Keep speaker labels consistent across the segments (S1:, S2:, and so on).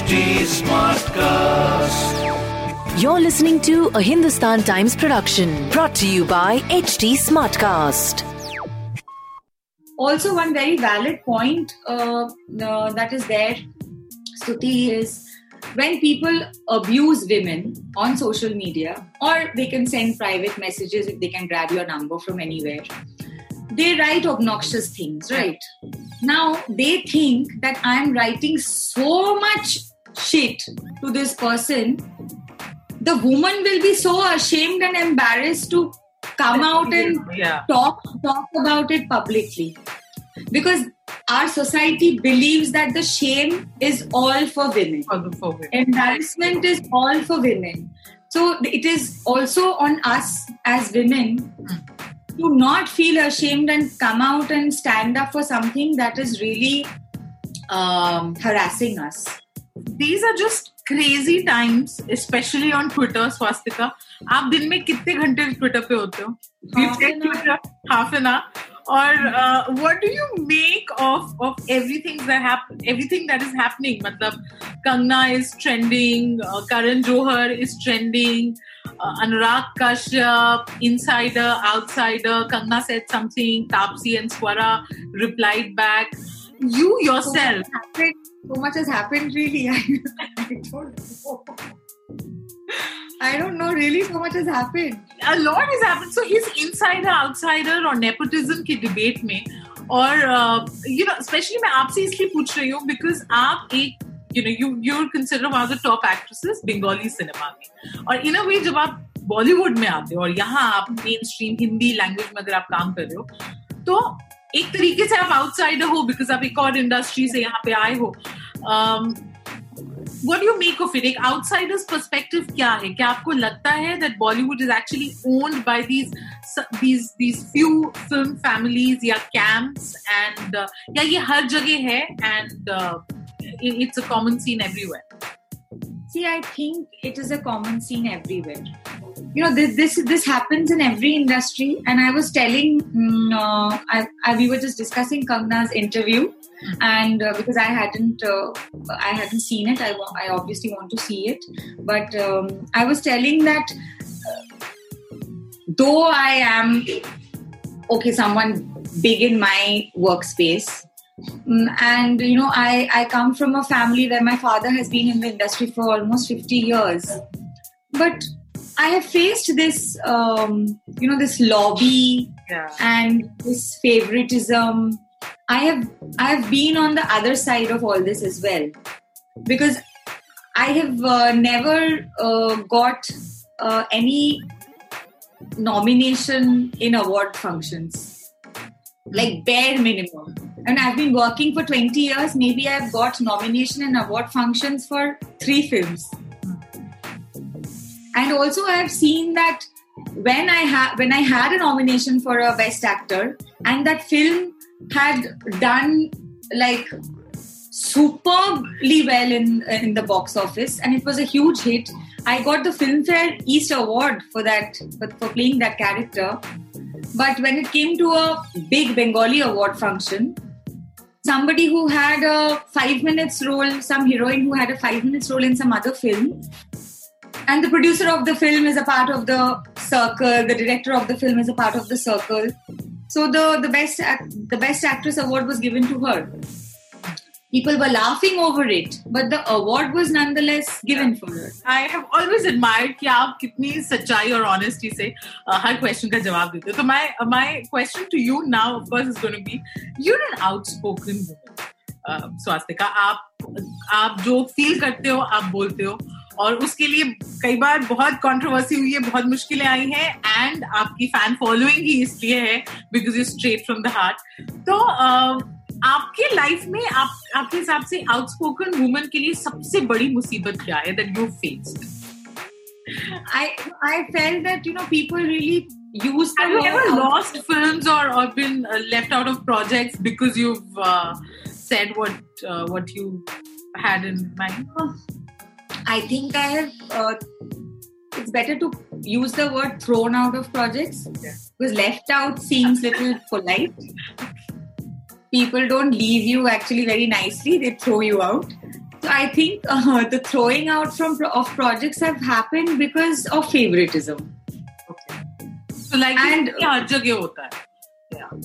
S1: HT Smartcast.
S2: You're listening to a Hindustan Times production brought to you by HT Smartcast.
S3: also one very valid point uh, uh, that is there stuti is when people abuse women on social media or they can send private messages if they can grab your number from anywhere they write obnoxious things right now they think that i'm writing so much shit to this person the woman will be so ashamed and embarrassed to come out and
S4: Yeah.
S3: talk talk about it publicly because our society believes that the shame is all for women
S4: for the for women.
S3: embarrassment is all for women so it is also on us as women to not feel ashamed and come out and stand up for something that is really um, harassing us
S4: These are just crazy times, especially on Twitter, Swastika. आप दिन में कितने घंटे Twitter पे होते हो
S3: Half an hour.
S4: Half an hour और what do you make of of everything that happen everything that is happening मतलब Kangana is trending Karan Johar is trending Anurag Kashyap insider outsider kangna said something tapsi and swara replied back you yourself
S3: happened, so much has happened really I, I don't know I don't know really so much has happened
S4: a lot has happened. So he's insider, outsider और nepotism की debate में और uh, you know especially मैं आपसे इसलिए पूछ रही हूँ because आप एक you know you you're considered one of the top actresses Bengali cinema में और in a way जब आप बॉलीवुड में आते हो और यहाँ आप मेन स्ट्रीम हिंदी लैंग्वेज में अगर आप काम कर रहे हो तो एक तरीके से आप आउटसाइडर हो बिकॉज़ आप एक और इंडस्ट्री से यहाँ पे आए हो um, what do you make of it? एक outsider's perspective क्या है? क्या आपको लगता है that Bollywood is actually owned by these these these few film families या camps and uh, या ये हर जगह है and uh, it- it's a common scene everywhere?
S3: See, I think it is a common scene everywhere. You know, this this, this happens in every industry. And I was telling, mm, uh, I, I, we were just discussing Kangna's interview, and uh, because I hadn't, uh, I hadn't seen it, I, wa- I obviously want to see it. But um, I was telling that uh, though I am okay, someone big in my workspace, Mm, and you know I, I come from a family where my father has been in the industry for almost 50 years but i have faced this um, you know this lobby
S4: Yeah.
S3: and this favoritism i have i have been on the other side of all this as well. Because i have uh, never uh, got uh, any nomination in award functions. Like bare minimum. And i've been working for 20 years. Maybe i've got nomination and award functions for three films. And also i've seen that when i had when i had a nomination for a best actor and that film had done like superbly well in in the box office and it was a huge hit i got the filmfare east award for that for, for playing that character. But when it came to a big bengali award function somebody who had a five minutes role some heroine who had a five minutes role in some other film and the producer of the film is a part of the circle the director of the film is a part of the circle so the the best act, the best actress award was given to her people were laughing over it but the award was nonetheless given for her
S4: I have always admired कि आप कितनी सच्चाई और honesty से uh, हर question का जवाब देते हो तो my my question to you now of course is going to be you're an outspoken woman uh, Swastika आप आप जो फील करते हो आप बोलते हो और उसके लिए कई बार बहुत कंट्रोवर्सी हुई है बहुत मुश्किलें आई हैं एंड आपकी फ़ैन फॉलोइंग ही इसलिए है because you straight from the heart तो uh, आपके लाइफ में आप आपके हिसाब से आउटस्पोकन वुमन के लिए सबसे बड़ी मुसीबत क्या है that you faced
S3: i i felt that you know people really use
S4: Have you ever lost films or, or been uh, left out of projects because you've uh, said what uh, what you had in mind?
S3: I think I have. Uh, it's better to use the word thrown out of projects yeah. because left out seems little polite. People don't leave you actually very nicely; they throw you out. So I think uh, the throwing out from of projects have happened because of favoritism.
S4: Okay. So like
S3: and
S4: yeah,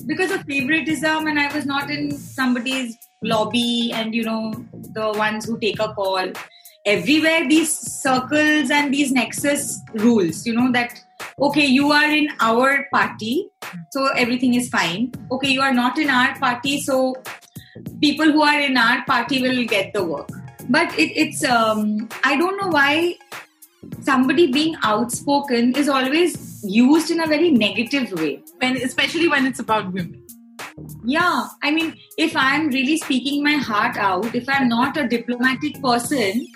S3: because of favoritism, and I was not in somebody's lobby, and you know the ones who take a call. Everywhere these circles and these nexus rules, you know, that okay, you are in our party, so everything is fine. Okay, you are not in our party, so people who are in our party will get the work. But it, it's um, I don't know why somebody being outspoken is always used in a very negative way.
S4: When especially when it's about women.
S3: Yeah, I mean, if I'm really speaking my heart out, if I'm not a diplomatic person,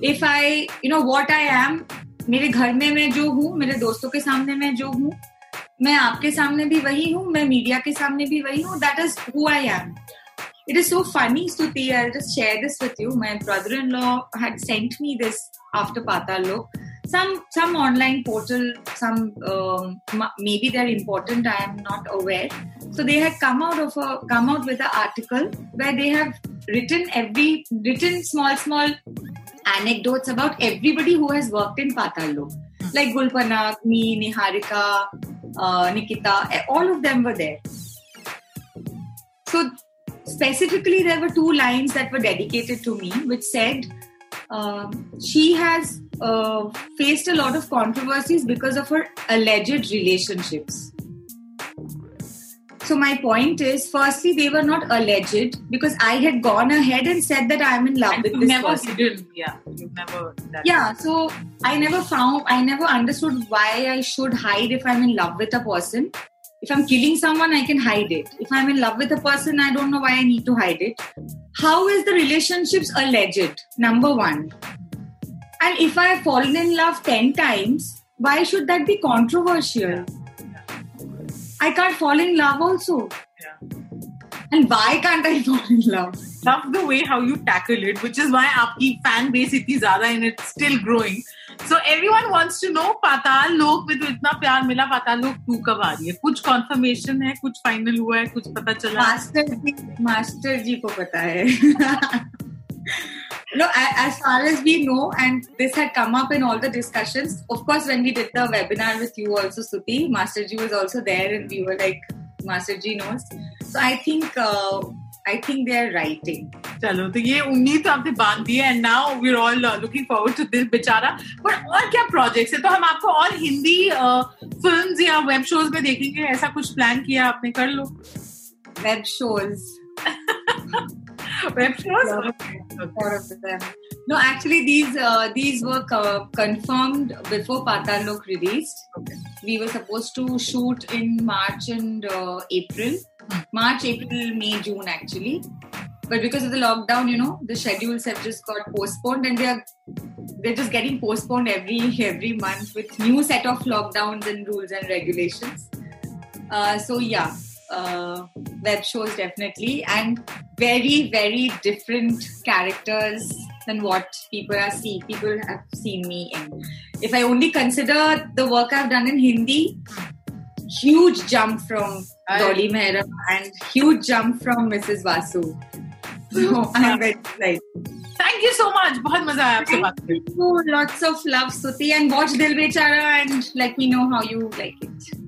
S3: if I, you know, what I am, मेरे घर में मैं जो हूँ मेरे दोस्तों के सामने मैं जो हूँ मैं आपके सामने भी वही हूँ मैं मीडिया के सामने भी वही हूँ that is who I am It is so funny, Stuti. I'll just share this with you. My brother-in-law had sent me this after Patal Lok. Some some online portal, some um, maybe they're important. I am not aware. So they had come out of a come out with an article where they have written every written small small anecdotes about everybody who has worked in Patal Lok. Like Gul Panag, me, Niharika, uh, Nikita, eh, all of them were there. So specifically, there were two lines that were dedicated to me, which said um, she has uh, faced a lot of controversies because of her alleged relationships. So my point is, firstly, they were not alleged because I had gone ahead and said that I'm in love
S4: And
S3: with this
S4: never
S3: person.
S4: hidden. Yeah. You've never
S3: Yeah, so I never found, I never understood why I should hide if I'm in love with a person. If I'm killing someone, I can hide it. If I'm in love with a person, I don't know why I need to hide it. How is the relationships alleged? Number one. And if I have fallen in love 10 times, why should that be controversial? I can't fall in love also.
S4: Yeah.
S3: And why can't I fall in love?
S4: love the way how you tackle it, which is why आपकी fan base इतनी ज़्यादा and it's still growing. So everyone wants to know पाताल लोक में तो इतना प्यार मिला पाताल लोक टू कब आ रही है कुछ confirmation है कुछ final हुआ है कुछ पता चला
S3: मास्टर जी मास्टर जी को पता है no a- as far as we know and this had come up in all the discussions of course when we did the webinar with you also Suti master ji was also there and we were like master ji knows so i think uh, i think they're writing
S4: चलो तो ये उम्मीद तो आपने बाँध दी है and now we are all looking forward to Dil Bechara but और क्या प्रोजेक्ट्स है तो हम आपको और हिंदी फिल्म्स या वेब शोज़ में देखेंगे ऐसा कुछ प्लान किया आपने कर लो
S3: web shows? Four of them. No actually these uh, these were co- confirmed before patal lok released. Okay. we were supposed to shoot in march and uh, april. Hmm. March april may june actually. But because of the lockdown you know the schedules have just got postponed and they are they're just getting postponed every every month with new set of lockdowns and rules and regulations. Uh, so yeah. Uh, web shows definitely and very very different characters than what people are seeing people have seen me in. If i only consider the work i've done in hindi huge jump from
S4: I...
S3: dolly mehra and huge jump from mrs basu. So i'm very excited.
S4: Thank you so much बहुत मजा आया आपसे बात करके
S3: lots of love, Stuti, and watch दिल बेचारा and let me know how you like it.